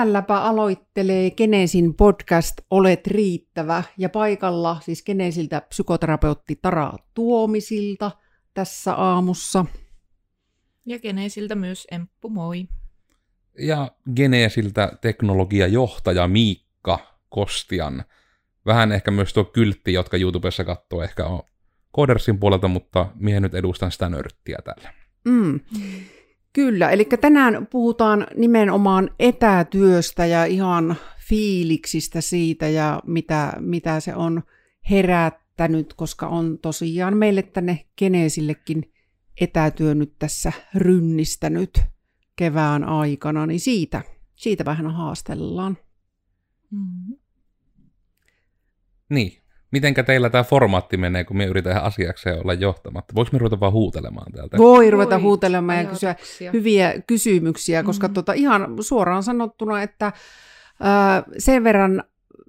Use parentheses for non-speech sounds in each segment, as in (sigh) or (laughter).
täälläpä aloittelee Genesin podcast Olet riittävä ja paikalla siis Genesiltä psykoterapeutti Tara Tuomisilta tässä aamussa. Ja Genesiltä myös Emppu, moi. Ja Genesiltä teknologiajohtaja Miikka Kostian. Vähän ehkä myös tuo kyltti, jotka YouTubessa katsoo, ehkä on Codersin puolelta, mutta mihin nyt edustan sitä nörttiä täällä. Mm. Kyllä, eli tänään puhutaan nimenomaan etätyöstä ja ihan fiiliksistä siitä ja mitä, mitä se on herättänyt, koska on tosiaan meille tänne Geneesillekin etätyö nyt tässä rynnistänyt kevään aikana, niin siitä, siitä vähän haastellaan. Mm-hmm. Niin, Mitenkä teillä tämä formaatti menee, kun me yritetään asiakseen olla johtamatta? Voiko me ruveta vaan huutelemaan täältä? Voi ruveta Voi, huutelemaan ja kysyä hyviä kysymyksiä, koska mm-hmm. tota, ihan suoraan sanottuna, että äh, sen verran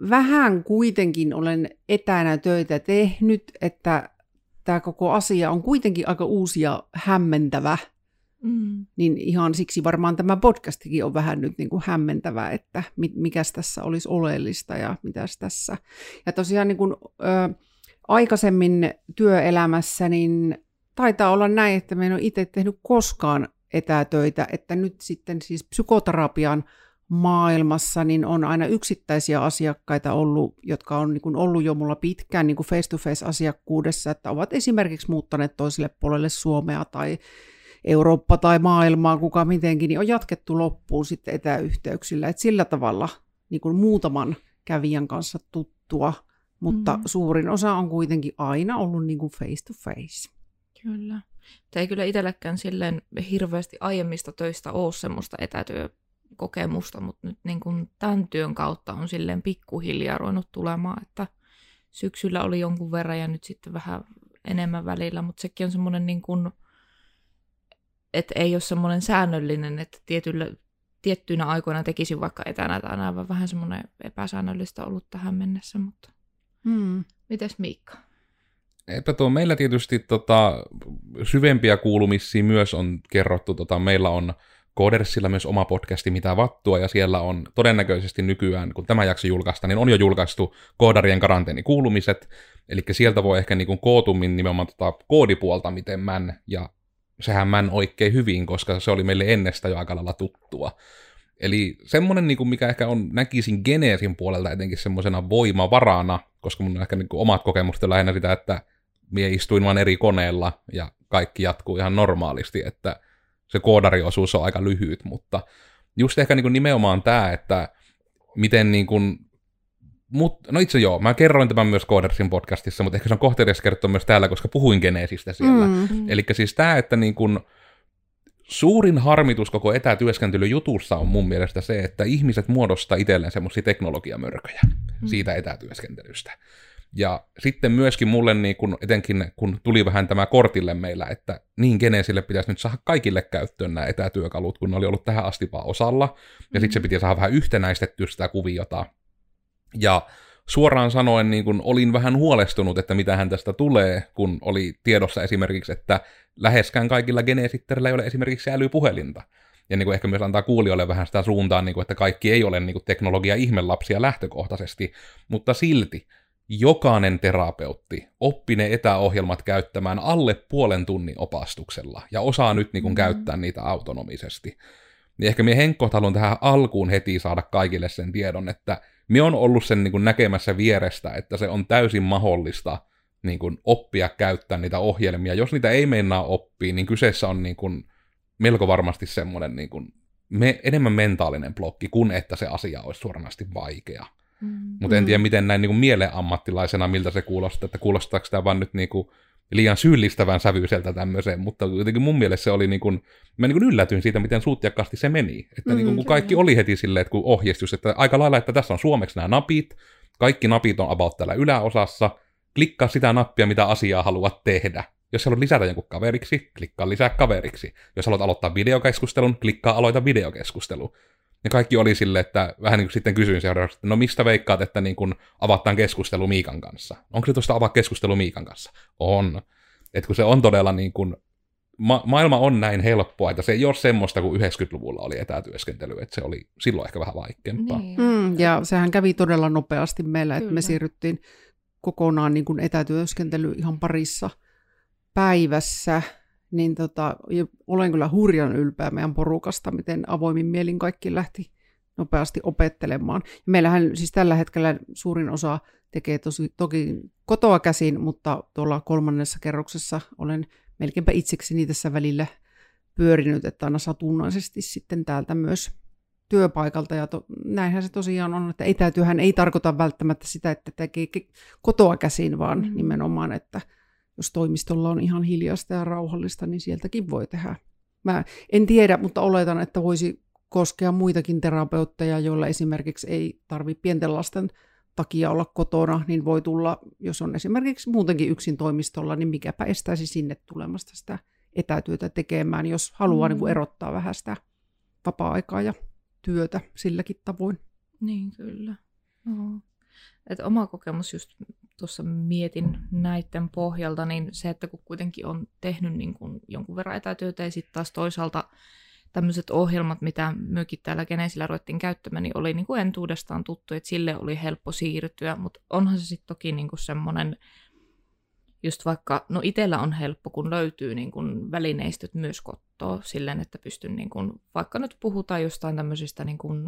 vähän kuitenkin olen etänä töitä tehnyt, että tämä koko asia on kuitenkin aika uusi ja hämmentävä. Mm. Niin ihan siksi varmaan tämä podcastikin on vähän nyt niin kuin hämmentävä, että mikä tässä olisi oleellista ja mitä tässä. Ja tosiaan niin kuin, ö, aikaisemmin työelämässä niin taitaa olla näin, että me en ole itse tehnyt koskaan etätöitä, että nyt sitten siis psykoterapian maailmassa niin on aina yksittäisiä asiakkaita ollut, jotka on niin kuin ollut jo mulla pitkään niin kuin face-to-face asiakkuudessa, että ovat esimerkiksi muuttaneet toiselle puolelle Suomea tai Eurooppa tai maailmaa, kuka mitenkin, niin on jatkettu loppuun sitten etäyhteyksillä. Et sillä tavalla niin kuin muutaman kävijän kanssa tuttua, mutta mm. suurin osa on kuitenkin aina ollut niin kuin face to face. Kyllä. Tämä ei kyllä itselläkään silleen hirveästi aiemmista töistä ole semmoista etätyökokemusta, mutta nyt niin kuin tämän työn kautta on silleen pikkuhiljaa ruvennut tulemaan, että syksyllä oli jonkun verran ja nyt sitten vähän enemmän välillä, mutta sekin on semmoinen niin kuin että ei ole semmoinen säännöllinen, että tietyllä, tiettyinä aikoina tekisin vaikka etänä tai aivan vähän semmoinen epäsäännöllistä ollut tähän mennessä, mutta hmm. mites Miikka? Eipä tuo meillä tietysti tota, syvempiä kuulumisia myös on kerrottu. Tota, meillä on Codersilla myös oma podcasti Mitä vattua, ja siellä on todennäköisesti nykyään, kun tämä jakso julkaista, niin on jo julkaistu koodarien karanteenikuulumiset, eli sieltä voi ehkä niin kootummin nimenomaan tota koodipuolta, miten män ja sehän män oikein hyvin, koska se oli meille ennestä jo aika lailla tuttua. Eli semmoinen, niin kuin mikä ehkä on, näkisin Geneesin puolelta etenkin semmoisena voimavarana, koska mun on ehkä niin kuin omat kokemukset lähinnä sitä, että mie istuin vain eri koneella ja kaikki jatkuu ihan normaalisti, että se koodariosuus on aika lyhyt, mutta just ehkä niin kuin nimenomaan tämä, että miten niin kuin Mut, no itse joo, mä kerroin tämän myös Codersin podcastissa, mutta ehkä se on kohteellista kertoa myös täällä, koska puhuin Geneesistä siellä. Mm. Eli siis tämä, että niin kun, suurin harmitus koko etätyöskentelyjutussa on mun mielestä se, että ihmiset muodostaa itselleen semmoisia teknologiamörköjä mm. siitä etätyöskentelystä. Ja sitten myöskin mulle, niin kun, etenkin kun tuli vähän tämä kortille meillä, että niin Geneesille pitäisi nyt saada kaikille käyttöön nämä etätyökalut, kun ne oli ollut tähän asti vaan osalla. Ja mm. sitten se piti saada vähän yhtenäistettyä sitä kuviota. Ja suoraan sanoen niin kun olin vähän huolestunut, että mitä hän tästä tulee, kun oli tiedossa esimerkiksi, että läheskään kaikilla geneesittereillä ei ole esimerkiksi älypuhelinta. Ja niin kuin ehkä myös antaa kuulijoille vähän sitä suuntaan, niin kuin, että kaikki ei ole niin kuin teknologia-ihmelapsia lähtökohtaisesti, mutta silti jokainen terapeutti oppi ne etäohjelmat käyttämään alle puolen tunnin opastuksella ja osaa nyt niin kuin, mm-hmm. käyttää niitä autonomisesti. Niin ehkä minä Henkko haluan tähän alkuun heti saada kaikille sen tiedon, että me on ollut sen niin kuin näkemässä vierestä, että se on täysin mahdollista niin kuin oppia käyttää niitä ohjelmia. Jos niitä ei meinaa oppia, niin kyseessä on niin kuin melko varmasti semmoinen niin kuin me, enemmän mentaalinen blokki, kuin että se asia olisi suoranaisesti vaikea. Mm. Mutta en tiedä, miten näin niin kuin mieleammattilaisena, miltä se kuulostaa, että kuulostaako tämä vaan nyt niin kuin liian syyllistävän sävyiseltä tämmöiseen, mutta jotenkin mun mielestä se oli niin kuin, mä niin kuin yllätyin siitä, miten suutjakkaasti se meni. Että mm, niin kuin, kun kaikki oli heti silleen, että kun ohjeistus, että aika lailla, että tässä on suomeksi nämä napit, kaikki napit on about täällä yläosassa, klikkaa sitä nappia, mitä asiaa haluat tehdä. Jos haluat lisätä jonkun kaveriksi, klikkaa lisää kaveriksi. Jos haluat aloittaa videokeskustelun, klikkaa aloita videokeskustelu. Ja kaikki oli sille, että vähän niin kuin sitten kysyin seuraavaksi, että no mistä veikkaat, että niin kuin avataan keskustelu Miikan kanssa? Onko se tuosta avaa keskustelu Miikan kanssa? On. Että kun se on todella niin kuin ma- maailma on näin helppoa, että se ei ole semmoista kuin 90-luvulla oli etätyöskentely, että se oli silloin ehkä vähän vaikeampaa. Niin. Mm, ja sehän kävi todella nopeasti meillä, Kyllä. että me siirryttiin kokonaan niin kuin etätyöskentely ihan parissa päivässä, niin tota, olen kyllä hurjan ylpeä meidän porukasta, miten avoimin mielin kaikki lähti nopeasti opettelemaan. Ja meillähän siis tällä hetkellä suurin osa tekee tosi, toki kotoa käsin, mutta tuolla kolmannessa kerroksessa olen melkeinpä itsekseni tässä välillä pyörinyt, että aina satunnaisesti sitten täältä myös työpaikalta. Ja to, näinhän se tosiaan on, että etätyöhän ei tarkoita välttämättä sitä, että tekee kotoa käsin, vaan mm. nimenomaan, että jos toimistolla on ihan hiljasta ja rauhallista, niin sieltäkin voi tehdä. Mä en tiedä, mutta oletan, että voisi koskea muitakin terapeutteja, joilla esimerkiksi ei tarvitse pienten lasten takia olla kotona, niin voi tulla, jos on esimerkiksi muutenkin yksin toimistolla, niin mikäpä estäisi sinne tulemasta sitä etätyötä tekemään, jos haluaa mm. niin kuin erottaa vähän sitä vapaa-aikaa ja työtä silläkin tavoin. Niin, kyllä. No. Et oma kokemus just tuossa mietin näiden pohjalta, niin se, että kun kuitenkin on tehnyt niin kuin jonkun verran etätyötä ja sitten taas toisaalta tämmöiset ohjelmat, mitä myökin täällä Genesillä ruvettiin käyttämään, niin oli niin kuin entuudestaan tuttu, että sille oli helppo siirtyä, mutta onhan se sitten toki niin kuin semmoinen, just vaikka, no itsellä on helppo, kun löytyy niin kuin välineistöt myös kottoa silleen, että pystyn, niin kuin, vaikka nyt puhutaan jostain tämmöisistä niin kuin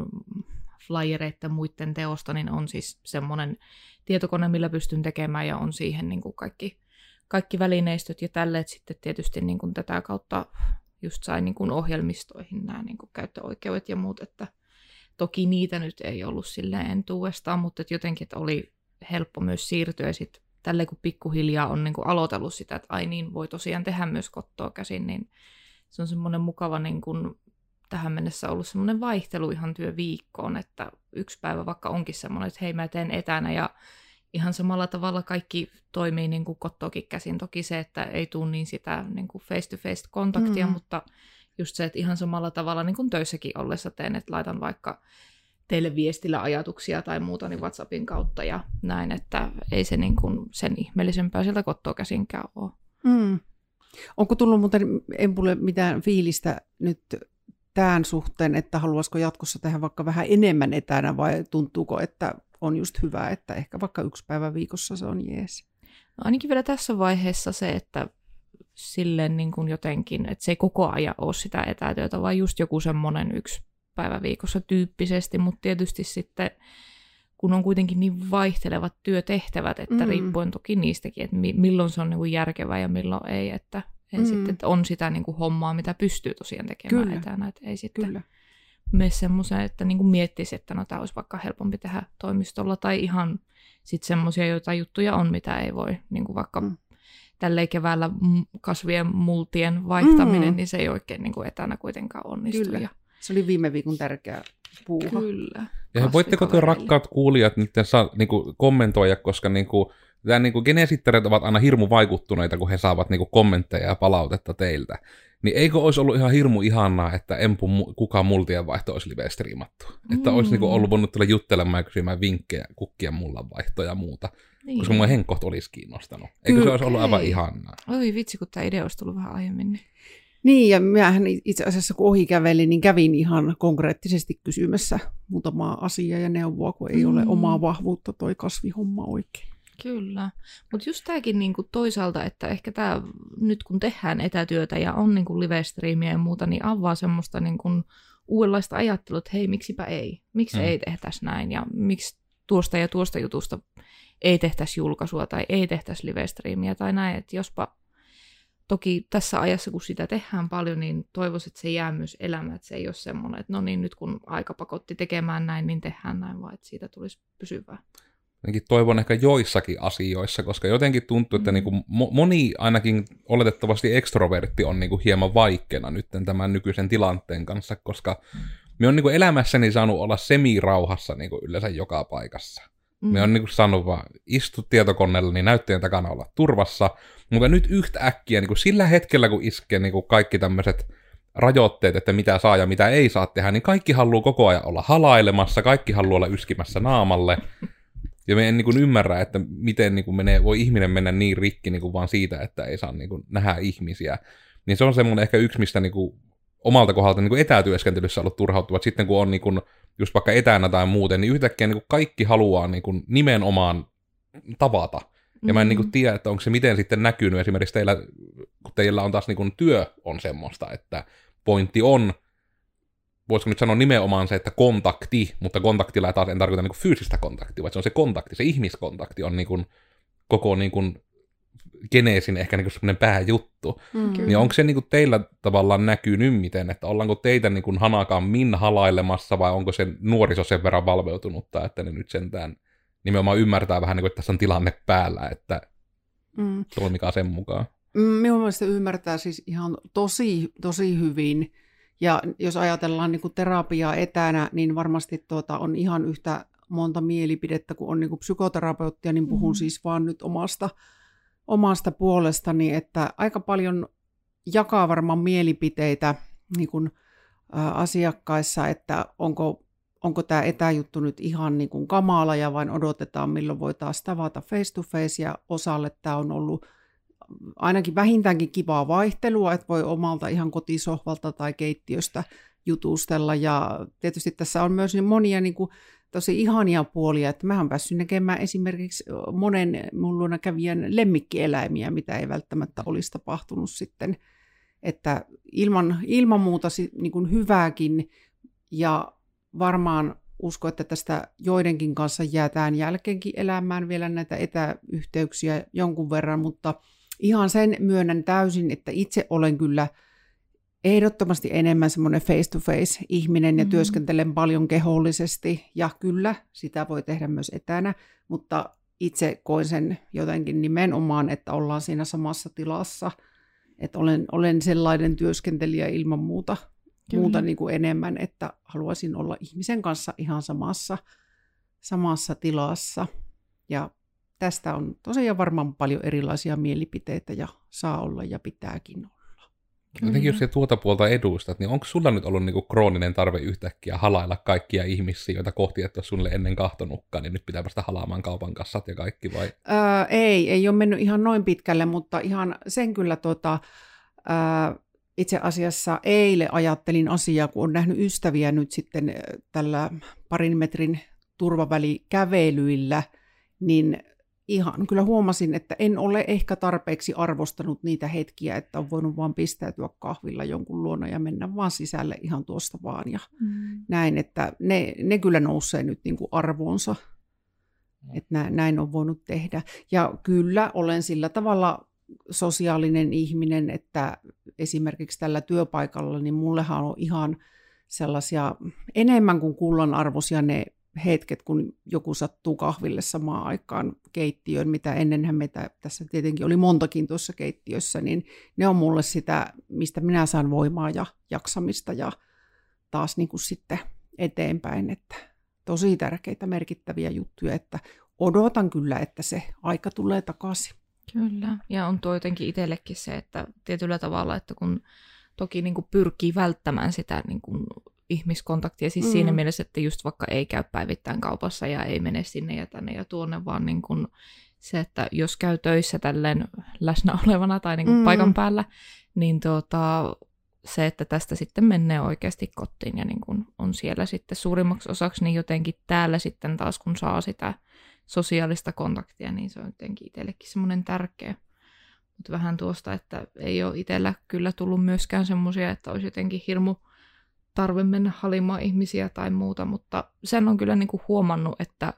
flyereiden muiden teosta, niin on siis semmoinen tietokone, millä pystyn tekemään ja on siihen niin kuin kaikki, kaikki välineistöt ja tälleet sitten tietysti niin kuin tätä kautta just sai niin kuin ohjelmistoihin nämä niin kuin käyttöoikeudet ja muut, että toki niitä nyt ei ollut silleen entuudestaan, mutta että jotenkin että oli helppo myös siirtyä sitten tälleen kun pikkuhiljaa on niin kuin aloitellut sitä, että ai niin, voi tosiaan tehdä myös kottoa käsin, niin se on semmoinen mukava niin kuin tähän mennessä ollut semmoinen vaihtelu ihan työviikkoon, että yksi päivä vaikka onkin semmoinen, että hei mä teen etänä ja ihan samalla tavalla kaikki toimii niin kuin kottoakin käsin. Toki se, että ei tule niin sitä niin kuin face-to-face kontaktia, mm. mutta just se, että ihan samalla tavalla niin kuin töissäkin ollessa teen, että laitan vaikka teille viestillä ajatuksia tai muuta niin WhatsAppin kautta ja näin, että ei se niin kuin sen ihmeellisempää sieltä kottoa käsinkään ole. Mm. Onko tullut muuten Empulle mitään fiilistä nyt tämän suhteen, että haluaisiko jatkossa tehdä vaikka vähän enemmän etänä vai tuntuuko, että on just hyvä, että ehkä vaikka yksi päivä viikossa se on jees. No ainakin vielä tässä vaiheessa se, että silleen niin kuin jotenkin, että se ei koko ajan ole sitä etätyötä, vaan just joku semmoinen yksi päivä viikossa tyyppisesti, mutta tietysti sitten kun on kuitenkin niin vaihtelevat työtehtävät, että mm. riippuen toki niistäkin, että milloin se on niin kuin järkevää ja milloin ei, että, mm. sitten, että on sitä niin kuin hommaa, mitä pystyy tosiaan tekemään Kyllä. etänä, että ei sitten Kyllä mene semmoiseen, että niin miettisi, että no tämä olisi vaikka helpompi tehdä toimistolla tai ihan sitten semmoisia joita juttuja on, mitä ei voi, niin kuin vaikka mm. tälleen keväällä kasvien multien vaihtaminen, mm. niin se ei oikein niin kuin etänä kuitenkaan onnistu. Kyllä. Ja... Se oli viime viikon tärkeä puuha. Kyllä. Ja voitteko te rakkaat kuulijat nyt saa, niin kuin, kommentoida, koska niin kuin, tämä, niin kuin, genesittäret ovat aina hirmu vaikuttuneita, kun he saavat niin kuin, kommentteja ja palautetta teiltä. Niin eikö olisi ollut ihan hirmu ihanaa, että Empu kukaan multien vaihto olisi live-striimattu? Mm. Että olisi niinku ollut voinut tulla juttelemaan ja kysymään vinkkejä, kukkien mullan vaihtoja ja muuta. Niin. Koska mun henkot olisi kiinnostanut. Eikö Kyllä, se olisi ollut aivan ihanaa? Oi vitsi, kun tämä idea olisi tullut vähän aiemmin. Niin, niin ja minähän itse asiassa kun ohi kävelin, niin kävin ihan konkreettisesti kysymässä muutamaa asiaa ja neuvoa, kun ei mm. ole omaa vahvuutta toi kasvihomma oikein. Kyllä, mutta just tämäkin niinku toisaalta, että ehkä tämä nyt kun tehdään etätyötä ja on niinku live-striimiä ja muuta, niin avaa semmoista niinku uudenlaista ajattelua, että hei, miksipä ei, miksi mm. ei tehtäisi näin? Ja miksi tuosta ja tuosta jutusta ei tehtäisi julkaisua tai ei tehtäisi live-striimiä tai näin, että jospa toki tässä ajassa, kun sitä tehdään paljon, niin toivoisin, että se jää myös elämään, että se ei ole semmoinen, että no niin, nyt kun aika pakotti tekemään näin, niin tehdään näin, vaan että siitä tulisi pysyvää jotenkin toivon ehkä joissakin asioissa, koska jotenkin tuntuu, että mm. niin kuin moni ainakin oletettavasti ekstrovertti on niin kuin hieman vaikeana nyt tämän nykyisen tilanteen kanssa, koska me on niin kuin elämässäni saanut olla semirauhassa niin kuin yleensä joka paikassa. Mm. Me on niin kuin saanut vaan istu tietokoneella, niin näyttöjen takana olla turvassa, mutta nyt yhtäkkiä niin kuin sillä hetkellä, kun iskee niin kuin kaikki tämmöiset rajoitteet, että mitä saa ja mitä ei saa tehdä, niin kaikki haluaa koko ajan olla halailemassa, kaikki haluaa olla yskimässä naamalle. (laughs) Ja me en niin kuin ymmärrä, että miten niin kuin menee, voi ihminen mennä niin rikki niin kuin vaan siitä, että ei saa niin kuin nähdä ihmisiä. Niin se on semmoinen ehkä yksi, mistä niin kuin omalta kohdalta niin kuin etätyöskentelyssä ollut turhautuvat. Sitten kun on niin kuin, just vaikka etänä tai muuten, niin yhtäkkiä niin kuin kaikki haluaa niin kuin nimenomaan tavata. Ja mä en niin kuin, mm. tiedä, että onko se miten sitten näkynyt esimerkiksi teillä, kun teillä on taas niin kuin, työ on semmoista, että pointti on, voisiko nyt sanoa nimenomaan se, että kontakti, mutta kontaktilla taas en tarkoita niin kuin, fyysistä kontaktia, vaan se on se kontakti, se ihmiskontakti on niin kuin, koko niin kuin, geneesin ehkä niin semmoinen pääjuttu. Mm. Niin onko se niin kuin teillä tavallaan näkynyt miten, että ollaanko teitä niin kuin hanakaan min halailemassa vai onko se nuoriso sen verran valveutunutta, että ne nyt sentään nimenomaan ymmärtää vähän, niin kuin, että tässä on tilanne päällä, että mm. toimikaa sen mukaan. Mm, minun mielestä ymmärtää siis ihan tosi, tosi hyvin. Ja jos ajatellaan niin kuin terapiaa etänä, niin varmasti tuota on ihan yhtä monta mielipidettä kuin on niin kuin psykoterapeuttia, niin puhun mm. siis vaan nyt omasta, omasta puolestani, että aika paljon jakaa varmaan mielipiteitä niin kuin, ä, asiakkaissa, että onko onko tämä etäjuttu nyt ihan niin kuin kamala ja vain odotetaan, milloin voi taas tavata face to face ja osalle tämä on ollut ainakin vähintäänkin kivaa vaihtelua, että voi omalta ihan kotisohvalta tai keittiöstä jutustella. Ja tietysti tässä on myös niin monia niin kuin tosi ihania puolia, että mä oon päässyt näkemään esimerkiksi monen mun luona kävijän lemmikkieläimiä, mitä ei välttämättä olisi tapahtunut sitten, että ilman, ilman muuta niin kuin hyvääkin ja varmaan usko, että tästä joidenkin kanssa jäätään jälkeenkin elämään vielä näitä etäyhteyksiä jonkun verran, mutta ihan sen myönnän täysin, että itse olen kyllä ehdottomasti enemmän semmoinen face-to-face ihminen ja mm-hmm. työskentelen paljon kehollisesti ja kyllä sitä voi tehdä myös etänä, mutta itse koin sen jotenkin nimenomaan, että ollaan siinä samassa tilassa, että olen, olen sellainen työskentelijä ilman muuta Kyllä. muuta niin kuin enemmän, että haluaisin olla ihmisen kanssa ihan samassa, samassa tilassa. Ja tästä on tosiaan varmaan paljon erilaisia mielipiteitä ja saa olla ja pitääkin olla. Jotenkin jos se tuota puolta edustat, niin onko sulla nyt ollut niinku krooninen tarve yhtäkkiä halailla kaikkia ihmisiä, joita kohti että ole sulle ennen kahtonutkaan, niin nyt pitää vasta halaamaan kaupan kassat ja kaikki vai? Öö, ei, ei ole mennyt ihan noin pitkälle, mutta ihan sen kyllä tota, öö, itse asiassa eilen ajattelin asiaa, kun on nähnyt ystäviä nyt sitten tällä parin metrin turvavälikävelyillä, niin ihan kyllä huomasin, että en ole ehkä tarpeeksi arvostanut niitä hetkiä, että on voinut vaan pistäytyä kahvilla jonkun luona ja mennä vaan sisälle ihan tuosta vaan ja mm. näin, että ne, ne kyllä nousee nyt niin kuin arvoonsa, mm. että näin on voinut tehdä. Ja kyllä olen sillä tavalla sosiaalinen ihminen, että esimerkiksi tällä työpaikalla, niin mullehan on ihan sellaisia enemmän kuin kullanarvoisia ne hetket, kun joku sattuu kahville samaan aikaan keittiöön, mitä ennenhän meitä tässä tietenkin oli montakin tuossa keittiössä, niin ne on mulle sitä, mistä minä saan voimaa ja jaksamista ja taas niin kuin sitten eteenpäin, että tosi tärkeitä merkittäviä juttuja, että odotan kyllä, että se aika tulee takaisin. Kyllä, ja on tuo jotenkin itsellekin se, että tietyllä tavalla, että kun toki niin kuin pyrkii välttämään sitä niin kuin ihmiskontaktia, siis mm. siinä mielessä, että just vaikka ei käy päivittäin kaupassa ja ei mene sinne ja tänne ja tuonne, vaan niin kuin se, että jos käy töissä tälleen läsnä (laughs) olevana tai niin kuin mm. paikan päällä, niin tuota, se, että tästä sitten menee oikeasti kotiin ja niin kuin on siellä sitten suurimmaksi osaksi, niin jotenkin täällä sitten taas kun saa sitä sosiaalista kontaktia, niin se on jotenkin itsellekin semmoinen tärkeä. Mutta vähän tuosta, että ei ole itsellä kyllä tullut myöskään semmoisia, että olisi jotenkin hirmu tarve mennä halimaan ihmisiä tai muuta, mutta sen on kyllä niin kuin huomannut, että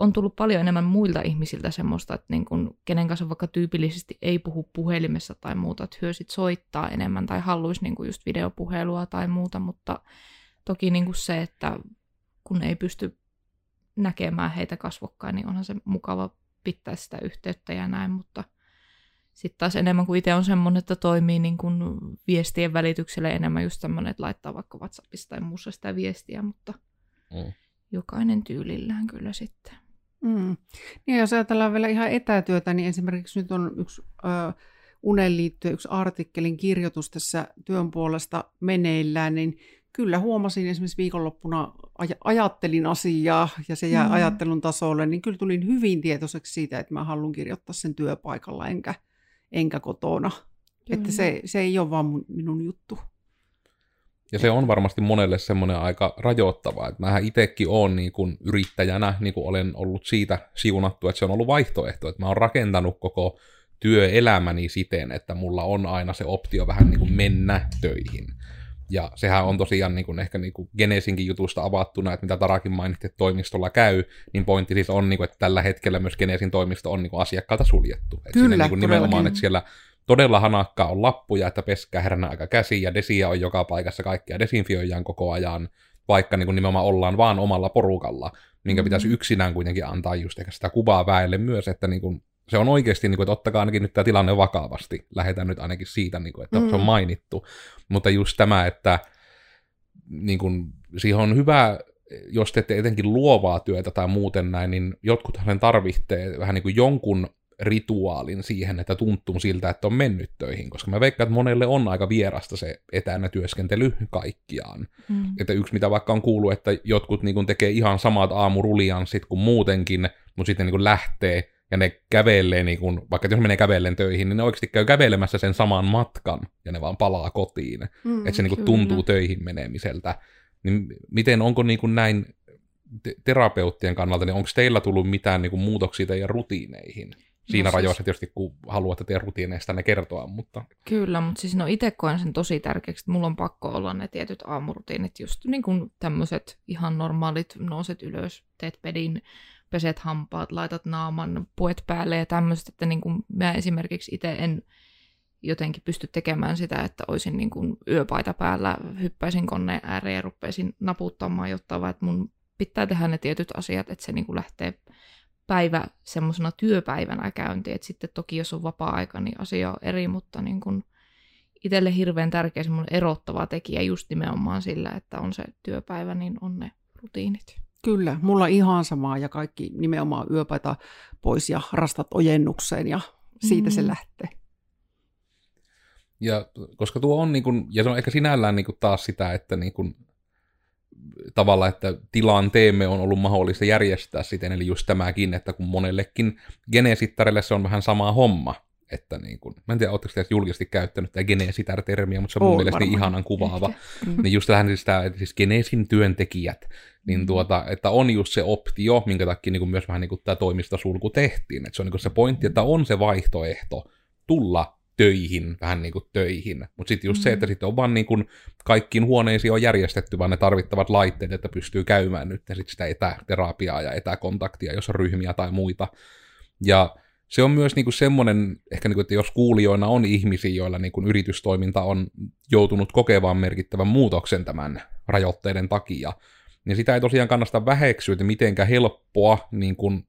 on tullut paljon enemmän muilta ihmisiltä semmoista, että niin kuin, kenen kanssa vaikka tyypillisesti ei puhu puhelimessa tai muuta, että hyö sit soittaa enemmän tai haluaisi niin kuin just videopuhelua tai muuta, mutta toki niin kuin se, että kun ei pysty näkemään heitä kasvokkain, niin onhan se mukava pitää sitä yhteyttä ja näin, mutta sitten taas enemmän kuin itse on semmoinen, että toimii niin kuin viestien välityksellä enemmän just semmoinen, että laittaa vaikka WhatsAppista tai muussa sitä viestiä, mutta mm. jokainen tyylillään kyllä sitten. Mm. Niin jos ajatellaan vielä ihan etätyötä, niin esimerkiksi nyt on yksi ö, unen liittyen yksi artikkelin kirjoitus tässä työn puolesta meneillään, niin kyllä huomasin esimerkiksi viikonloppuna, aj- ajattelin asiaa ja se jää mm. ajattelun tasolle, niin kyllä tulin hyvin tietoiseksi siitä, että mä haluan kirjoittaa sen työpaikalla enkä, enkä kotona Kyllä. Että se, se ei ole vaan minun juttu. Ja se on varmasti monelle semmoinen aika rajoittava. Että mähän itsekin olen niin kuin yrittäjänä, niin kuin olen ollut siitä siunattu, että se on ollut vaihtoehto. Että mä oon rakentanut koko työelämäni siten, että mulla on aina se optio vähän niin kuin mennä töihin. Ja sehän on tosiaan niin kuin ehkä niin kuin Genesinkin jutusta avattuna, että mitä Tarakin mainitsi, että toimistolla käy, niin pointti siis on, niin kuin, että tällä hetkellä myös Genesin toimisto on niin kuin asiakkaalta suljettu. Että Kyllä, niin kuin nimenomaan, että siellä todella hanakkaa on lappuja, että peskää heränä aika käsi, ja desiä on joka paikassa kaikkea desinfioidaan koko ajan, vaikka niin kuin nimenomaan ollaan vaan omalla porukalla, minkä mm-hmm. pitäisi yksinään kuitenkin antaa just ehkä sitä kuvaa väelle myös, että niin kuin se on oikeasti, niin kuin, että ottakaa ainakin nyt tämä tilanne vakavasti. Lähetään nyt ainakin siitä, niin kuin, että mm. se on mainittu. Mutta just tämä, että niin kuin, siihen on hyvä, jos teette etenkin luovaa työtä tai muuten näin, niin jotkuthan tarvitsee vähän niin kuin jonkun rituaalin siihen, että tuntuu siltä, että on mennyt töihin, koska mä veikkaan, että monelle on aika vierasta se etänä työskentely kaikkiaan. Mm. Että yksi, mitä vaikka on kuullut, että jotkut niin tekee ihan samat aamurulianssit kuin muutenkin, mutta sitten niin lähtee ja ne kävelee, niin kun, vaikka jos menee kävellen töihin, niin ne oikeasti käy kävelemässä sen saman matkan, ja ne vaan palaa kotiin. Mm, että se niin kun, tuntuu töihin menemiseltä. Niin miten, onko niin kun näin te- terapeuttien kannalta, niin onko teillä tullut mitään niin kun, muutoksia teidän rutiineihin? Siinä no, rajoissa siis... tietysti, kun haluatte teidän rutiineista ne kertoa, mutta... Kyllä, mutta siis no itse koen sen tosi tärkeäksi, että mulla on pakko olla ne tietyt aamurutiinit, just niin kuin tämmöiset ihan normaalit, nouset ylös, teet pedin, peset hampaat, laitat naaman, puet päälle ja tämmöistä, että niin kuin mä esimerkiksi itse en jotenkin pysty tekemään sitä, että olisin niin kuin yöpaita päällä, hyppäisin koneen ääreen ja rupeaisin naputtamaan jotta vaan että mun pitää tehdä ne tietyt asiat, että se niin kuin lähtee päivä semmoisena työpäivänä käyntiin, että sitten toki jos on vapaa-aika, niin asia on eri, mutta niin kuin itselle hirveän tärkeä semmoinen erottava tekijä just nimenomaan sillä, että on se työpäivä, niin on ne rutiinit. Kyllä, mulla ihan samaa ja kaikki nimenomaan yöpaita pois ja rastat ojennukseen ja siitä mm. se lähtee. Ja koska tuo on, niin kuin, ja se on ehkä sinällään niin kuin taas sitä, että niin kuin, tavalla, että tilaan teemme on ollut mahdollista järjestää siten, eli just tämäkin, että kun monellekin genesittarille se on vähän sama homma, että niin kun, mä en tiedä, oletteko te julkisesti käyttänyt tätä geneesitar-termiä, mutta se on mun mielestä niin ihanan kuvaava. Mm. Niin just tähän siis, tämä, että siis geneesin työntekijät, niin mm. tuota, että on just se optio, minkä takia niin kuin myös vähän niin kuin tämä toimistosulku tehtiin. Että se on niin kuin se pointti, että on se vaihtoehto tulla töihin, vähän niin kuin töihin. Mutta sitten just mm. se, että sitten on vaan niin kuin kaikkiin huoneisiin on järjestetty vaan ne tarvittavat laitteet, että pystyy käymään nyt sit sitä etäterapiaa ja etäkontaktia, jos on ryhmiä tai muita. Ja se on myös niin kuin semmoinen, ehkä niin kuin, että jos kuulijoina on ihmisiä, joilla niin kuin yritystoiminta on joutunut kokemaan merkittävän muutoksen tämän rajoitteiden takia, niin sitä ei tosiaan kannasta väheksyä, että mitenkä helppoa niin kuin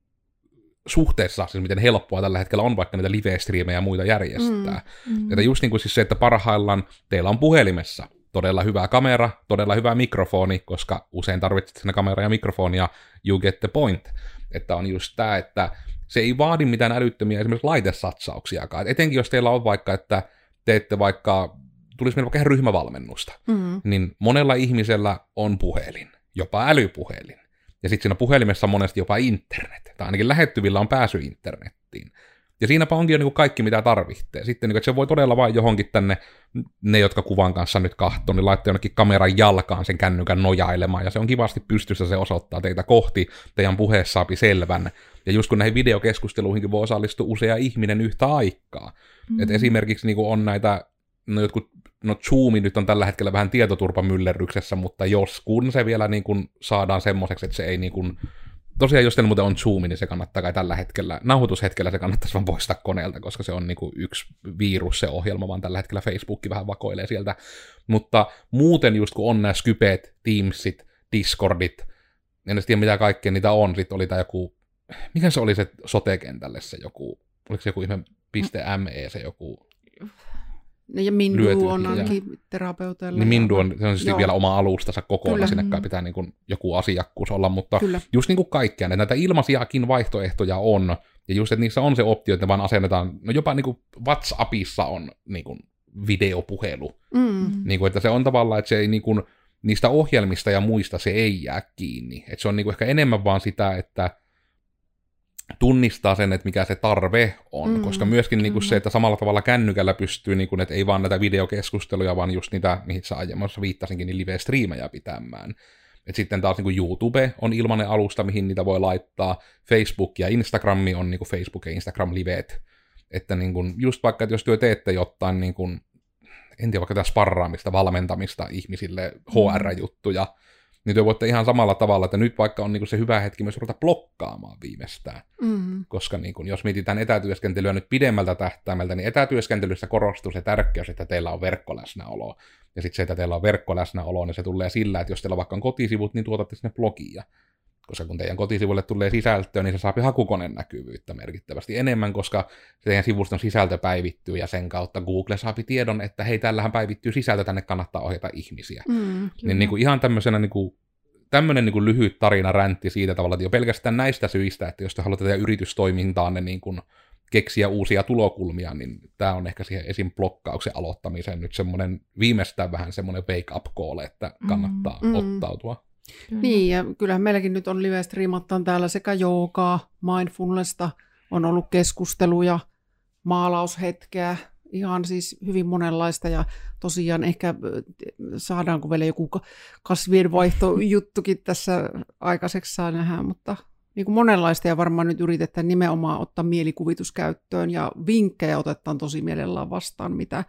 suhteessa, siis miten helppoa tällä hetkellä on vaikka niitä live-striimejä ja muita järjestää. Mm, mm. Että just niin kuin siis se, että parhaillaan teillä on puhelimessa todella hyvä kamera, todella hyvä mikrofoni, koska usein tarvitset sinne kamera ja mikrofonia, you get the point. Että on just tämä, että se ei vaadi mitään älyttömiä esimerkiksi laitesatsauksiakaan. Et etenkin jos teillä on vaikka, että teette vaikka, tulisi meillä vaikka ryhmävalmennusta, mm-hmm. niin monella ihmisellä on puhelin, jopa älypuhelin. Ja sitten siinä puhelimessa on monesti jopa internet, tai ainakin lähettyvillä on pääsy internettiin. Ja siinäpä onkin jo niin kuin kaikki, mitä tarvitsee. Sitten, niin kuin, että se voi todella vain johonkin tänne, ne, jotka kuvan kanssa nyt kahtoo, niin laittaa jonnekin kameran jalkaan sen kännykän nojailemaan, ja se on kivasti pystyssä, se osoittaa teitä kohti, teidän puheessa saapi selvän. Ja just kun näihin videokeskusteluihinkin voi osallistua usea ihminen yhtä aikaa. Mm-hmm. Et esimerkiksi niin on näitä, no jotkut, no Zoomi nyt on tällä hetkellä vähän tietoturvamyllerryksessä, mutta jos kun se vielä niin kuin saadaan semmoiseksi, että se ei niin kuin tosiaan, jos teillä muuten on Zoom, niin se kannattaa kai tällä hetkellä, nauhoitushetkellä se kannattaisi vaan poistaa koneelta, koska se on niin kuin yksi virus se ohjelma, vaan tällä hetkellä Facebookki vähän vakoilee sieltä. Mutta muuten just kun on nämä Skypeet, Teamsit, Discordit, en tiedä mitä kaikkea niitä on, sitten oli tämä joku, mikä se oli se sote-kentälle se joku, oliko se joku ihme .me se joku No ja Mindu lyöty, on ainakin terapeuteilla. Niin Mindu on, se on siis vielä oma alustansa kokonaan, Kyllä. sinne kai pitää niin kuin joku asiakkuus olla, mutta Kyllä. just niin kuin kaikkea, että näitä ilmaisiakin vaihtoehtoja on, ja just, että niissä on se optio, että ne vaan asennetaan, no jopa niin kuin WhatsAppissa on niin kuin videopuhelu, mm. niin kuin, että se on tavallaan, että se ei niin kuin, niistä ohjelmista ja muista se ei jää kiinni, että se on niin kuin ehkä enemmän vaan sitä, että tunnistaa sen, että mikä se tarve on, mm, koska myöskin niin kuin se, että samalla tavalla kännykällä pystyy, niin kuin, että ei vaan näitä videokeskusteluja, vaan just niitä, mihin sä aiemmassa viittasinkin, niin live-striimejä pitämään. Et sitten taas niin kuin YouTube on ilmainen alusta, mihin niitä voi laittaa. Facebook ja Instagram on niin kuin Facebook ja Instagram liveet. Että niin kuin, just vaikka, että jos työ teette jotain, niin kuin, en tiedä, vaikka sparraamista, valmentamista ihmisille, HR-juttuja, niin te voitte ihan samalla tavalla, että nyt vaikka on niin kuin se hyvä hetki myös ruveta blokkaamaan viimeistään. Mm. Koska niin kuin, jos mietitään etätyöskentelyä nyt pidemmältä tähtäimeltä, niin etätyöskentelyssä korostuu se tärkeys, että teillä on verkkoläsnäolo. Ja sitten se, että teillä on verkkoläsnäolo, niin se tulee sillä, että jos teillä vaikka on kotisivut, niin tuotatte sinne blogia. Koska kun teidän kotisivuille tulee sisältöä, niin se saa hakukoneen näkyvyyttä merkittävästi enemmän, koska teidän sivuston sisältö päivittyy ja sen kautta Google saapi tiedon, että hei, tällähän päivittyy sisältö, tänne kannattaa ohjata ihmisiä. Mm, niin, niin kuin ihan tämmöisenä niin kuin, tämmöinen niin kuin lyhyt tarina räntti siitä tavalla, että jo pelkästään näistä syistä, että jos te haluatte tehdä yritystoimintaanne niin kuin keksiä uusia tulokulmia, niin tämä on ehkä siihen esim. blokkauksen aloittamiseen nyt semmoinen viimeistään vähän semmoinen wake up call, että kannattaa mm, mm. ottautua. Kyllä. Niin, ja kyllähän meilläkin nyt on live striimattaan täällä sekä joogaa, mindfulnesta, on ollut keskusteluja, maalaushetkeä, ihan siis hyvin monenlaista ja tosiaan ehkä saadaanko vielä joku kasvienvaihtojuttukin tässä aikaiseksi saa nähdä, mutta niin kuin monenlaista ja varmaan nyt yritetään nimenomaan ottaa mielikuvitus käyttöön ja vinkkejä otetaan tosi mielellään vastaan, mitä,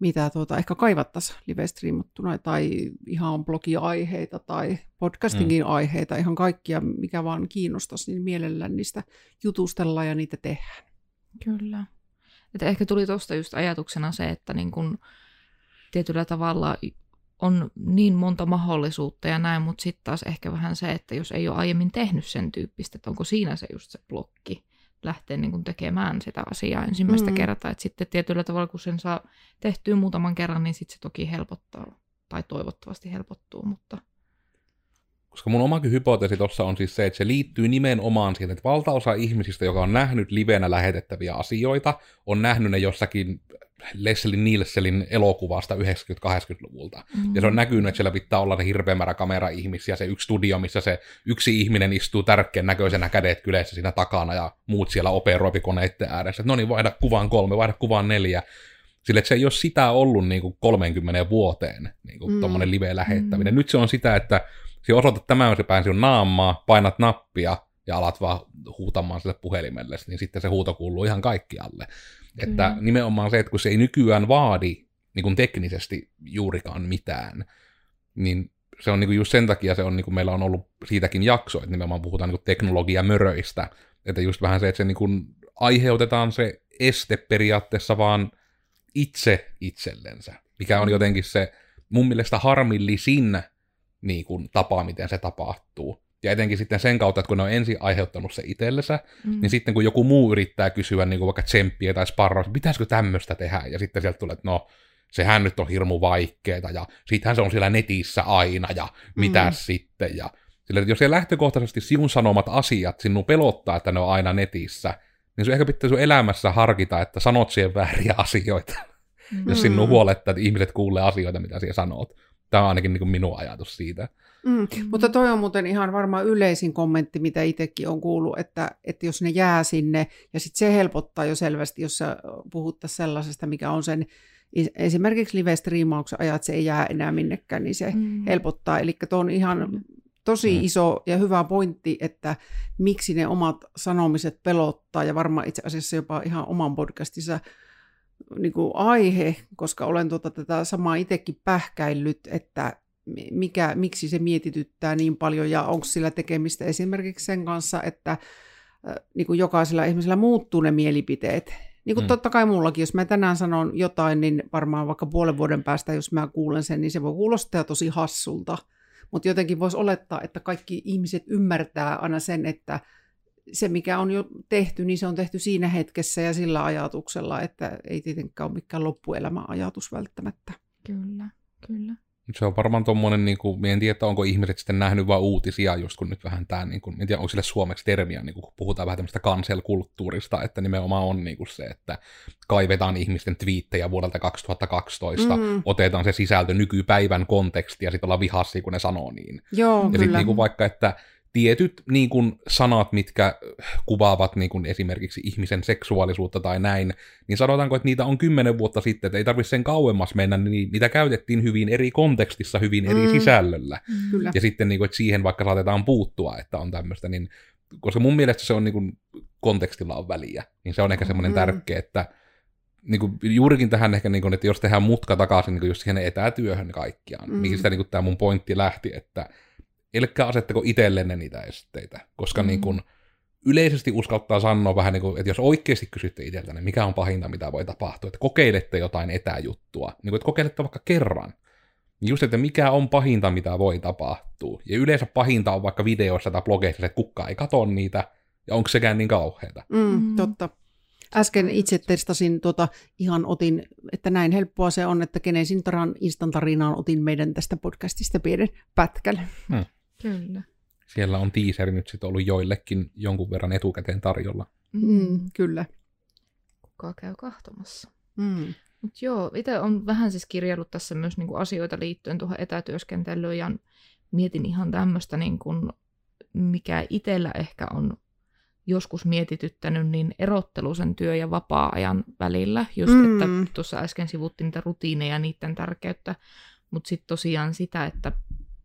mitä tuota, ehkä kaivattaisiin live-streamattuna tai ihan blogiaiheita tai podcastingin mm. aiheita, ihan kaikkia, mikä vaan kiinnostaisi, niin mielellään niistä jutustellaan ja niitä tehdään. Kyllä. Että ehkä tuli tuosta just ajatuksena se, että niin kun tietyllä tavalla on niin monta mahdollisuutta ja näin, mutta sitten taas ehkä vähän se, että jos ei ole aiemmin tehnyt sen tyyppistä, että onko siinä se just se blokki lähteä niin kuin tekemään sitä asiaa ensimmäistä mm. kertaa. Että sitten tietyllä tavalla, kun sen saa tehtyä muutaman kerran, niin sitten se toki helpottaa, tai toivottavasti helpottuu, mutta... Koska mun omakin hypoteesi tuossa on siis se, että se liittyy nimenomaan siihen, että valtaosa ihmisistä, joka on nähnyt livenä lähetettäviä asioita, on nähnyt ne jossakin Leslie Nielsenin elokuvasta 90-80-luvulta. Mm-hmm. Ja se on näkynyt, että siellä pitää olla ne hirveä määrä kamera-ihmisiä, se yksi studio, missä se yksi ihminen istuu tärkeän näköisenä kädet kyleissä siinä takana ja muut siellä operoipi koneiden ääressä. No niin, vaihda kuvaan kolme, vaihda kuvaan neljä. Sille, että se ei ole sitä ollut niin kuin 30 vuoteen, niin kuin mm. tuommoinen live-lähettäminen. Mm. Nyt se on sitä, että se osoitat tämän se päin sinun naamaa, painat nappia ja alat vaan huutamaan sille puhelimelle, niin sitten se huuto kuuluu ihan kaikkialle. Että mm. nimenomaan se, että kun se ei nykyään vaadi niin kuin teknisesti juurikaan mitään, niin se on niin kuin just sen takia se on, niin kuin meillä on ollut siitäkin jakso, että nimenomaan puhutaan niin teknologiamöröistä, että just vähän se, että se niin kuin aiheutetaan se este periaatteessa vaan itse itsellensä, mikä on mm. jotenkin se mun mielestä harmillisin niin kuin, tapa, miten se tapahtuu. Ja etenkin sitten sen kautta, että kun ne on ensin aiheuttanut se itsellensä, mm. niin sitten kun joku muu yrittää kysyä niin kuin vaikka tsemppiä tai sparraa, pitäisikö tämmöistä tehdä, ja sitten sieltä tulee, että no, sehän nyt on hirmu vaikeeta, ja sittenhän se on siellä netissä aina, ja mitä mm. sitten, ja sillä, että jos se lähtökohtaisesti sinun sanomat asiat sinun pelottaa, että ne on aina netissä, niin se ehkä pitää sun elämässä harkita, että sanot siihen vääriä (laughs) asioita, mm. jos sinun huolettaa, että ihmiset kuulee asioita, mitä siellä sanot. Tämä on ainakin niin kuin minun ajatus siitä. Mm, mm. Mutta toi on muuten ihan varmaan yleisin kommentti, mitä itsekin on kuullut, että, että jos ne jää sinne, ja sitten se helpottaa jo selvästi, jos sä puhuttaisiin sellaisesta, mikä on sen esimerkiksi live-striimauksen ajat, se ei jää enää minnekään, niin se mm. helpottaa. Eli tuo on ihan tosi mm. iso ja hyvä pointti, että miksi ne omat sanomiset pelottaa, ja varmaan itse asiassa jopa ihan oman podcastinsa niin kuin aihe, koska olen tuota tätä samaa itsekin pähkäillyt, että mikä, miksi se mietityttää niin paljon ja onko sillä tekemistä esimerkiksi sen kanssa, että niin kuin jokaisella ihmisellä muuttuu ne mielipiteet. Niin kuin mm. totta kai mullakin, jos mä tänään sanon jotain, niin varmaan vaikka puolen vuoden päästä, jos mä kuulen sen, niin se voi kuulostaa tosi hassulta. Mutta jotenkin voisi olettaa, että kaikki ihmiset ymmärtää aina sen, että se mikä on jo tehty, niin se on tehty siinä hetkessä ja sillä ajatuksella, että ei tietenkään ole mikään loppuelämän ajatus välttämättä. Kyllä, kyllä. Se on varmaan tuommoinen, niin kuin, en tiedä, onko ihmiset sitten nähnyt vain uutisia, just kun nyt vähän tämä, niin kuin, en tiedä, onko sille suomeksi termiä, niin kun puhutaan vähän tämmöistä cancel-kulttuurista, että nimenomaan on niin kuin se, että kaivetaan ihmisten twiittejä vuodelta 2012, mm. otetaan se sisältö nykypäivän konteksti ja sitten ollaan vihassia, kun ne sanoo niin. Joo, ja sitten niin vaikka, että tietyt niin kuin, sanat, mitkä kuvaavat niin kuin, esimerkiksi ihmisen seksuaalisuutta tai näin, niin sanotaanko, että niitä on kymmenen vuotta sitten, että ei tarvitse sen kauemmas mennä, niin niitä käytettiin hyvin eri kontekstissa, hyvin eri mm. sisällöllä. Mm. Kyllä. Ja sitten, niin kuin, että siihen vaikka saatetaan puuttua, että on tämmöistä, niin koska mun mielestä se on niin kuin, kontekstilla on väliä, niin se on ehkä semmoinen mm. tärkeä, että niin kuin, juurikin tähän ehkä, niin kuin, että jos tehdään mutka takaisin niin kuin just siihen etätyöhön kaikkiaan, mm. niin sitä niin kuin, tämä mun pointti lähti, että älkää asettako itsellenne niitä esteitä, koska mm. niin kuin, yleisesti uskaltaa sanoa vähän niin kuin, että jos oikeasti kysytte itseltä, niin mikä on pahinta, mitä voi tapahtua, että kokeilette jotain etäjuttua, niin kuin, että kokeilette vaikka kerran, niin just, että mikä on pahinta, mitä voi tapahtua. Ja yleensä pahinta on vaikka videoissa tai blogeissa, että kukaan ei katso niitä, ja onko sekään niin kauheata. Mm, mm. totta. Äsken itse testasin, tuota, ihan otin, että näin helppoa se on, että kenen Sintaran instantarinaan otin meidän tästä podcastista pienen pätkän. Hmm. Kyllä. Siellä on teaseri nyt sitten ollut joillekin jonkun verran etukäteen tarjolla. Mm, kyllä. Kuka käy kahtomassa. Mm. Mut joo, itse on vähän siis kirjaillut tässä myös niinku asioita liittyen tuohon etätyöskentelyyn ja mietin ihan tämmöistä, niinku, mikä itsellä ehkä on joskus mietityttänyt, niin erottelu sen työ- ja vapaa-ajan välillä. Just, mm. että tuossa äsken sivuttiin niitä rutiineja ja niiden tärkeyttä, mutta sitten tosiaan sitä, että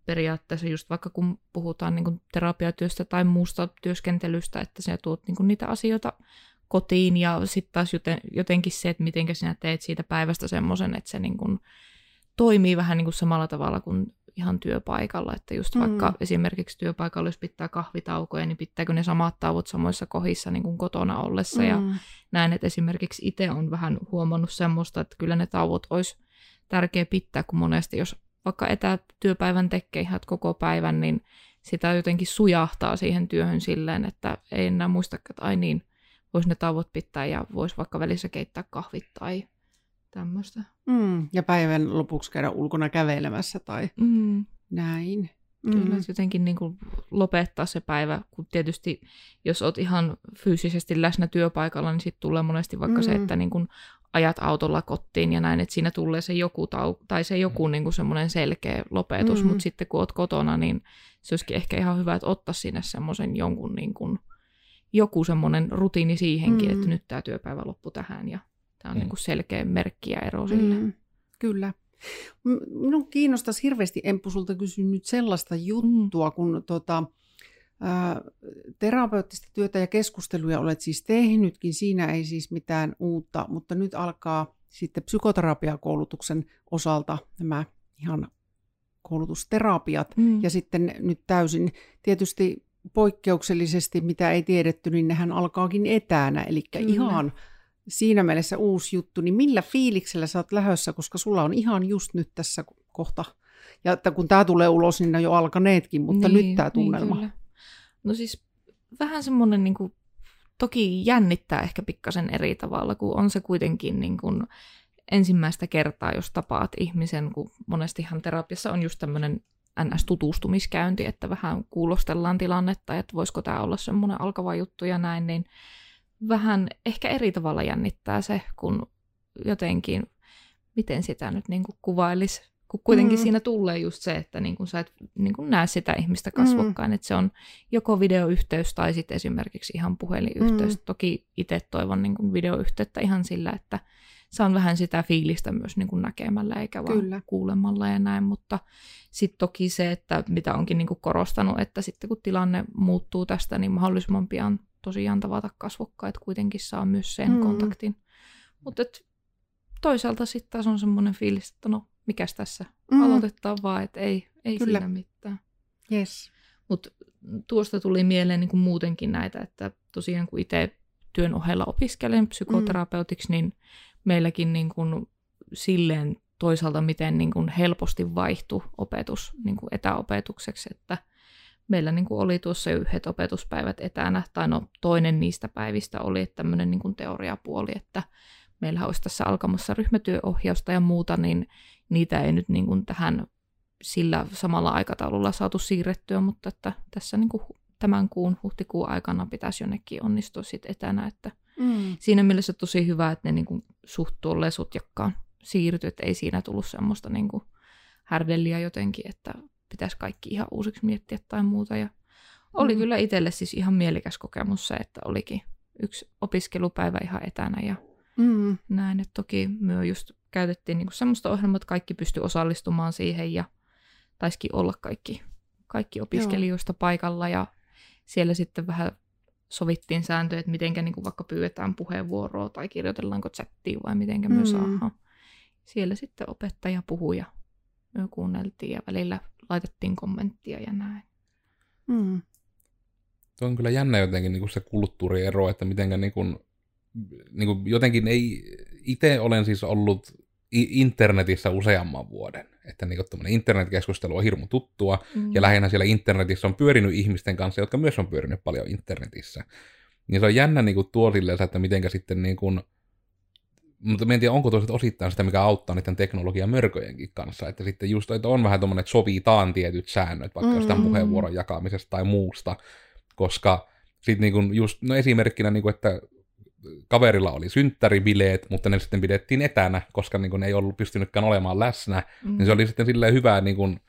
periaatteessa just vaikka kun puhutaan niin terapiatyöstä tai muusta työskentelystä, että sä tuot niin niitä asioita kotiin ja sitten taas joten, jotenkin se, että miten sinä teet siitä päivästä semmoisen, että se niin kuin toimii vähän niin kuin samalla tavalla kuin ihan työpaikalla, että just mm. vaikka esimerkiksi työpaikalla, jos pitää kahvitaukoja, niin pitääkö ne samat tauot samoissa kohdissa niin kuin kotona ollessa mm. ja näin, että esimerkiksi itse on vähän huomannut semmoista, että kyllä ne tauot olisi tärkeä pitää, kun monesti jos vaikka etätyöpäivän tekee ihan koko päivän, niin sitä jotenkin sujahtaa siihen työhön silleen, että ei enää muista, että ai niin, voisi ne tauot pitää ja voisi vaikka välissä keittää kahvit tai tämmöistä. Mm, ja päivän lopuksi käydä ulkona kävelemässä tai mm. näin. Kyllä, mm. jotenkin niin kuin lopettaa se päivä, kun tietysti jos olet ihan fyysisesti läsnä työpaikalla, niin sitten tulee monesti vaikka mm. se, että niin kuin ajat autolla kotiin ja näin, että siinä tulee se joku, tau- tai se joku niin kuin semmoinen selkeä lopetus, mm. mutta sitten kun olet kotona, niin se olisikin ehkä ihan hyvä, että ottaa sinne semmoisen jonkun niin kuin, joku semmoinen rutiini siihenkin, mm. että nyt tämä työpäivä loppu tähän ja tämä on mm. niin kuin selkeä merkki ja ero sille. Mm. Kyllä. Minun kiinnostaisi hirveästi, Emppu, sulta kysyä nyt sellaista juttua, kun tota, terapeuttista työtä ja keskusteluja olet siis tehnytkin, siinä ei siis mitään uutta, mutta nyt alkaa sitten psykoterapiakoulutuksen osalta nämä ihan koulutusterapiat mm. ja sitten nyt täysin tietysti poikkeuksellisesti, mitä ei tiedetty, niin nehän alkaakin etänä, eli Kyllä. ihan siinä mielessä uusi juttu, niin millä fiiliksellä sä oot lähössä, koska sulla on ihan just nyt tässä kohta, ja että kun tämä tulee ulos, niin ne on jo alkaneetkin, mutta niin, nyt tämä niin tunnelma. Niin no siis vähän semmoinen, niin kuin, toki jännittää ehkä pikkasen eri tavalla, kun on se kuitenkin niin kuin, ensimmäistä kertaa, jos tapaat ihmisen, kun monestihan terapiassa on just tämmöinen NS-tutustumiskäynti, että vähän kuulostellaan tilannetta, että voisiko tämä olla semmoinen alkava juttu ja näin, niin vähän ehkä eri tavalla jännittää se, kun jotenkin, miten sitä nyt niin kuin kuvailisi, kun kuitenkin mm. siinä tulee just se, että niin kuin sä et niin kuin näe sitä ihmistä kasvokkain, mm. että se on joko videoyhteys tai sitten esimerkiksi ihan puhelinyhteys. Mm. Toki itse toivon niin kuin videoyhteyttä ihan sillä, että saan vähän sitä fiilistä myös niin kuin näkemällä eikä vaan Kyllä. kuulemalla ja näin, mutta sitten toki se, että mitä onkin niin kuin korostanut, että sitten kun tilanne muuttuu tästä, niin mahdollisimman pian tosiaan tavata kasvokkaat kuitenkin saa myös sen mm. kontaktin. Mutta toisaalta sitten taas on semmoinen fiilis, että no mikäs tässä, mm. aloitetaan vaan, että ei, ei Kyllä. siinä mitään. Yes. Mutta tuosta tuli mieleen niin kuin muutenkin näitä, että tosiaan kun itse työn ohella opiskelen psykoterapeutiksi, mm. niin meilläkin niin kuin silleen toisaalta miten niin kuin helposti vaihtui opetus niin kuin etäopetukseksi, että meillä niin kuin oli tuossa yhdet opetuspäivät etänä, tai no toinen niistä päivistä oli tämmöinen niin kuin teoriapuoli, että meillä olisi tässä alkamassa ryhmätyöohjausta ja muuta, niin niitä ei nyt niin kuin tähän sillä samalla aikataululla saatu siirrettyä, mutta että tässä niin kuin tämän kuun huhtikuun aikana pitäisi jonnekin onnistua sitten etänä, että mm. siinä mielessä tosi hyvä, että ne niin kuin suht tuolle sutjakkaan siirtyi, että ei siinä tullut semmoista niin kuin härdelliä jotenkin, että pitäisi kaikki ihan uusiksi miettiä tai muuta ja Oli mm. kyllä itselle siis ihan mielikäs kokemus se, että olikin yksi opiskelupäivä ihan etänä ja mm. näin. Että toki me just käytettiin niinku semmoista ohjelmaa, että kaikki pysty osallistumaan siihen ja taisikin olla kaikki, kaikki opiskelijoista Joo. paikalla ja siellä sitten vähän sovittiin sääntöjä, että miten niin vaikka pyydetään puheenvuoroa tai kirjoitellaanko chattiin vai miten me mm. saadaan. Siellä sitten opettaja puhui ja me kuunneltiin ja välillä laitettiin kommenttia ja näin. Mm. Tuo on kyllä jännä jotenkin niin kuin se kulttuuriero, että mitenkä niin kuin, niin kuin jotenkin ei, itse olen siis ollut internetissä useamman vuoden. Että niin kuin internetkeskustelu on hirmu tuttua, mm. ja lähinnä siellä internetissä on pyörinyt ihmisten kanssa, jotka myös on pyörinyt paljon internetissä. Niin se on jännä niin kuin tuo silleen, että mitenkä sitten niin kuin, mutta en tiedä, onko toiset osittain sitä, mikä auttaa niiden teknologian mörköjenkin kanssa, että sitten just, että on vähän tuommoinen, että sovitaan tietyt säännöt, vaikka mm. jostain puheenvuoron jakamisesta tai muusta, koska sitten niin kuin just, no esimerkkinä, niin kuin, että kaverilla oli synttäribileet, mutta ne sitten pidettiin etänä, koska niin kuin ne ei ollut pystynytkään olemaan läsnä, mm. niin se oli sitten silleen hyvää niin kuin,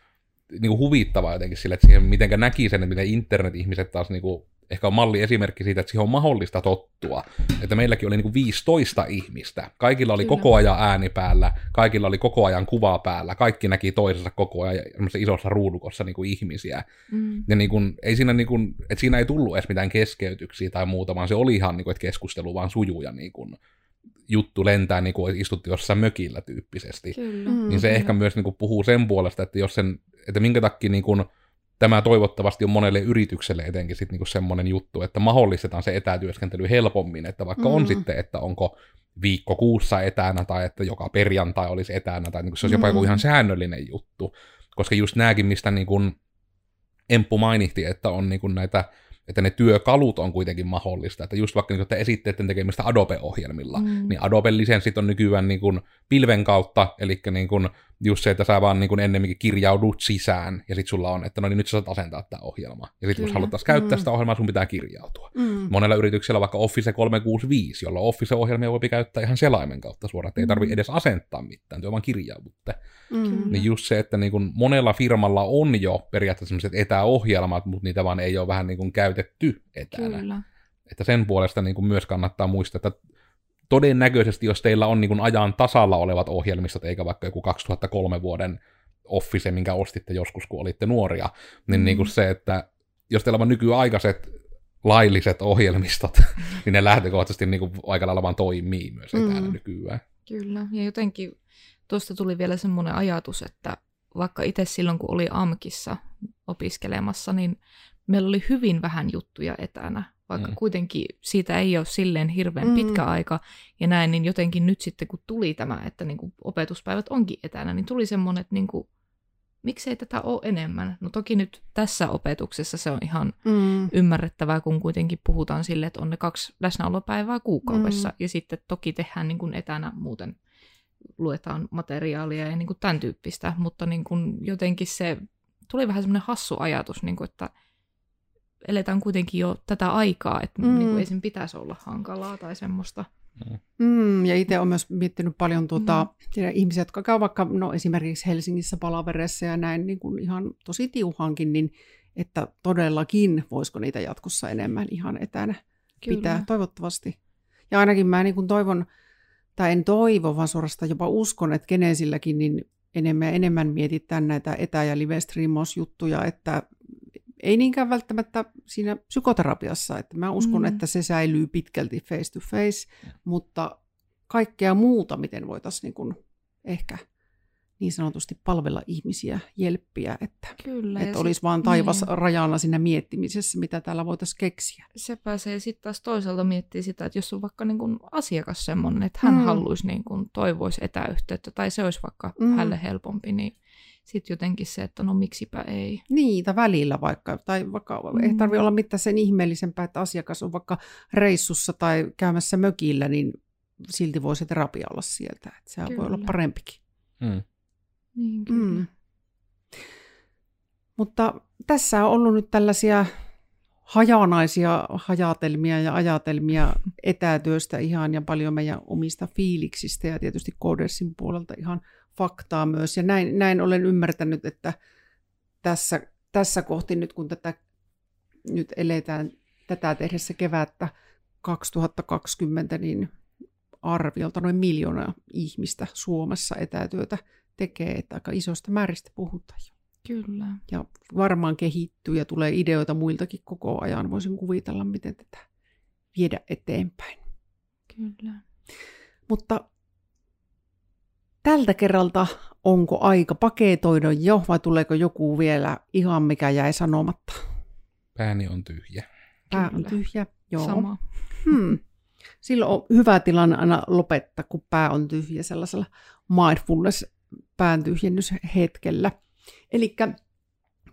niin kuin huvittavaa jotenkin sille, että siihen mitenkä näki sen, että miten internet-ihmiset taas niin kuin ehkä on malli esimerkki siitä, että siihen on mahdollista tottua. Että meilläkin oli niin kuin 15 ihmistä. Kaikilla oli Kyllä. koko ajan ääni päällä, kaikilla oli koko ajan kuva päällä, kaikki näki toisensa koko ajan isossa ruudukossa niin kuin ihmisiä. Mm. Ja niin kuin, ei siinä, niin kuin, että siinä ei tullut edes mitään keskeytyksiä tai muuta, vaan se oli ihan, niin kuin, että keskustelu vaan sujuu ja niin kuin, juttu lentää, niin kuin istutti jossain mökillä tyyppisesti. Kyllä. Mm, niin se ehkä myös niin kuin, puhuu sen puolesta, että jos sen, että minkä takia niin kuin, tämä toivottavasti on monelle yritykselle etenkin sitten niinku semmoinen juttu, että mahdollistetaan se etätyöskentely helpommin, että vaikka mm. on sitten, että onko viikko kuussa etänä tai että joka perjantai olisi etänä tai niinku se olisi jopa joku mm. ihan säännöllinen juttu, koska just nämäkin, mistä niin kuin Emppu mainitsi, että on niin kuin näitä että ne työkalut on kuitenkin mahdollista. Että just vaikka niin, esitteiden tekemistä Adobe-ohjelmilla, mm. niin Adobe-lisenssit on nykyään niin kuin pilven kautta, eli niin kuin just se, että sä vaan niin kuin ennemminkin kirjaudut sisään, ja sitten sulla on, että no niin nyt sä saat asentaa tämä ohjelma. Ja sitten jos haluttaisiin käyttää mm. sitä ohjelmaa, sun pitää kirjautua. Mm. Monella yrityksellä vaikka Office 365, jolla Office-ohjelmia voi käyttää ihan selaimen kautta suoraan, että ei tarvitse mm. edes asentaa mitään, te vaan kirjaudutte. Mm. Niin just se, että niin kuin monella firmalla on jo periaatteessa sellaiset etäohjelmat, mutta niitä vaan ei ole vähän niin kuin käytetty etänä. Kyllä. Että sen puolesta niin kuin myös kannattaa muistaa, että todennäköisesti, jos teillä on niin kuin ajan tasalla olevat ohjelmistot, eikä vaikka joku 2003 vuoden Office, minkä ostitte joskus, kun olitte nuoria, niin, mm. niin kuin se, että jos teillä on nykyaikaiset lailliset ohjelmistot, (laughs) niin ne lähtökohtaisesti niin kuin aika lailla vaan toimii myös mm. nykyään. Kyllä, ja jotenkin tuosta tuli vielä semmoinen ajatus, että vaikka itse silloin, kun oli AMKissa opiskelemassa, niin meillä oli hyvin vähän juttuja etänä vaikka mm. kuitenkin siitä ei ole silleen hirveän pitkä mm. aika ja näin, niin jotenkin nyt sitten kun tuli tämä, että niin kuin opetuspäivät onkin etänä, niin tuli semmoinen, että niin kuin, miksei tätä ole enemmän. No toki nyt tässä opetuksessa se on ihan mm. ymmärrettävää, kun kuitenkin puhutaan sille, että on ne kaksi läsnäolopäivää kuukaudessa mm. ja sitten toki tehdään niin kuin etänä muuten luetaan materiaalia ja niin kuin tämän tyyppistä, mutta niin kuin jotenkin se tuli vähän semmoinen hassu ajatus, niin kuin, että eletään kuitenkin jo tätä aikaa, että mm. niin kuin ei sen pitäisi olla hankalaa tai semmoista. Mm, ja itse olen myös miettinyt paljon tuota, mm. ihmisiä, jotka käy vaikka no, esimerkiksi Helsingissä palavereissa ja näin niin kuin ihan tosi tiuhankin, niin että todellakin voisiko niitä jatkossa enemmän ihan etänä Kyllä. pitää, toivottavasti. Ja ainakin mä niin kuin toivon, tai en toivo, vaan suorastaan jopa uskon, että Genesilläkin niin enemmän ja enemmän mietitään näitä etä- ja live juttuja että ei niinkään välttämättä siinä psykoterapiassa, että mä uskon, mm. että se säilyy pitkälti face to face, mutta kaikkea muuta, miten voitaisiin niin ehkä niin sanotusti palvella ihmisiä, jelppiä, että, Kyllä, että olisi sit, vaan taivas niin. rajana siinä miettimisessä, mitä täällä voitaisiin keksiä. Se pääsee sitten taas toisaalta miettimään sitä, että jos on vaikka niin kuin asiakas semmoinen, että hän mm. haluaisi, niin kuin, toivoisi etäyhteyttä tai se olisi vaikka mm. hänelle helpompi, niin sitten jotenkin se, että no miksipä ei. Niitä välillä vaikka, tai vaikka mm. ei tarvitse olla mitään sen ihmeellisempää, että asiakas on vaikka reissussa tai käymässä mökillä, niin silti voi se terapia olla sieltä. Että sehän kyllä. voi olla parempikin. Mm. Niin, kyllä. Mm. Mutta tässä on ollut nyt tällaisia hajanaisia hajatelmia ja ajatelmia etätyöstä ihan ja paljon meidän omista fiiliksistä ja tietysti Codersin puolelta ihan faktaa myös. Ja näin, näin olen ymmärtänyt, että tässä, tässä kohti nyt kun tätä nyt eletään tätä tehdessä kevättä 2020, niin arviolta noin miljoona ihmistä Suomessa etätyötä tekee, että aika isosta määristä puhutaan jo. Kyllä. Ja varmaan kehittyy ja tulee ideoita muiltakin koko ajan. Voisin kuvitella, miten tätä viedä eteenpäin. Kyllä. Mutta tältä kerralta onko aika paketoida jo vai tuleeko joku vielä ihan mikä jäi sanomatta? Pääni on tyhjä. Pää on tyhjä, joo. Sama. Hmm. Silloin on hyvä tilanne aina lopettaa, kun pää on tyhjä sellaisella mindfulness pään tyhjennyshetkellä. Eli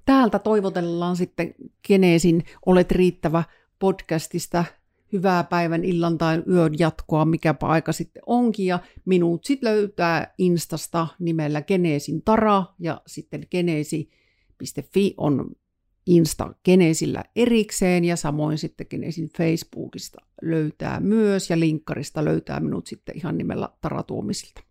täältä toivotellaan sitten Genesin Olet riittävä podcastista hyvää päivän, illan tai yön jatkoa, mikä aika sitten onkin. Ja minut sitten löytää Instasta nimellä Genesin Tara ja sitten genesi.fi on Insta Genesillä erikseen ja samoin sitten Genesin Facebookista löytää myös ja linkkarista löytää minut sitten ihan nimellä Tara Tuomisilta.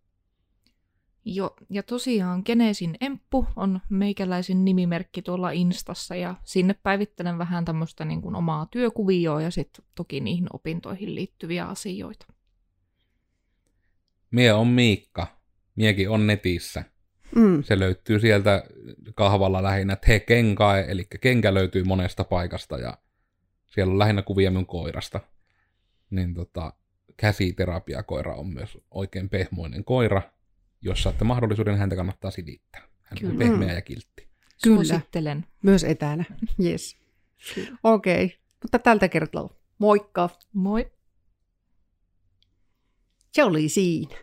Jo, ja tosiaan Genesin Emppu on meikäläisin nimimerkki tuolla Instassa ja sinne päivittelen vähän tämmöistä niin kuin omaa työkuvioa ja sitten toki niihin opintoihin liittyviä asioita. Mie on Miikka. Miekin on netissä. Mm. Se löytyy sieltä kahvalla lähinnä Te Kenkae, eli kenkä löytyy monesta paikasta ja siellä on lähinnä kuvia minun koirasta. Niin tota, käsiterapiakoira on myös oikein pehmoinen koira, jos saatte mahdollisuuden, häntä kannattaa silittää. Hän Kyllä. on pehmeä ja kiltti. Kyllä. Suosittelen. Myös etänä. (laughs) Yes. Okei, okay. mutta tältä kertaa moikka. Moi. Se oli siinä.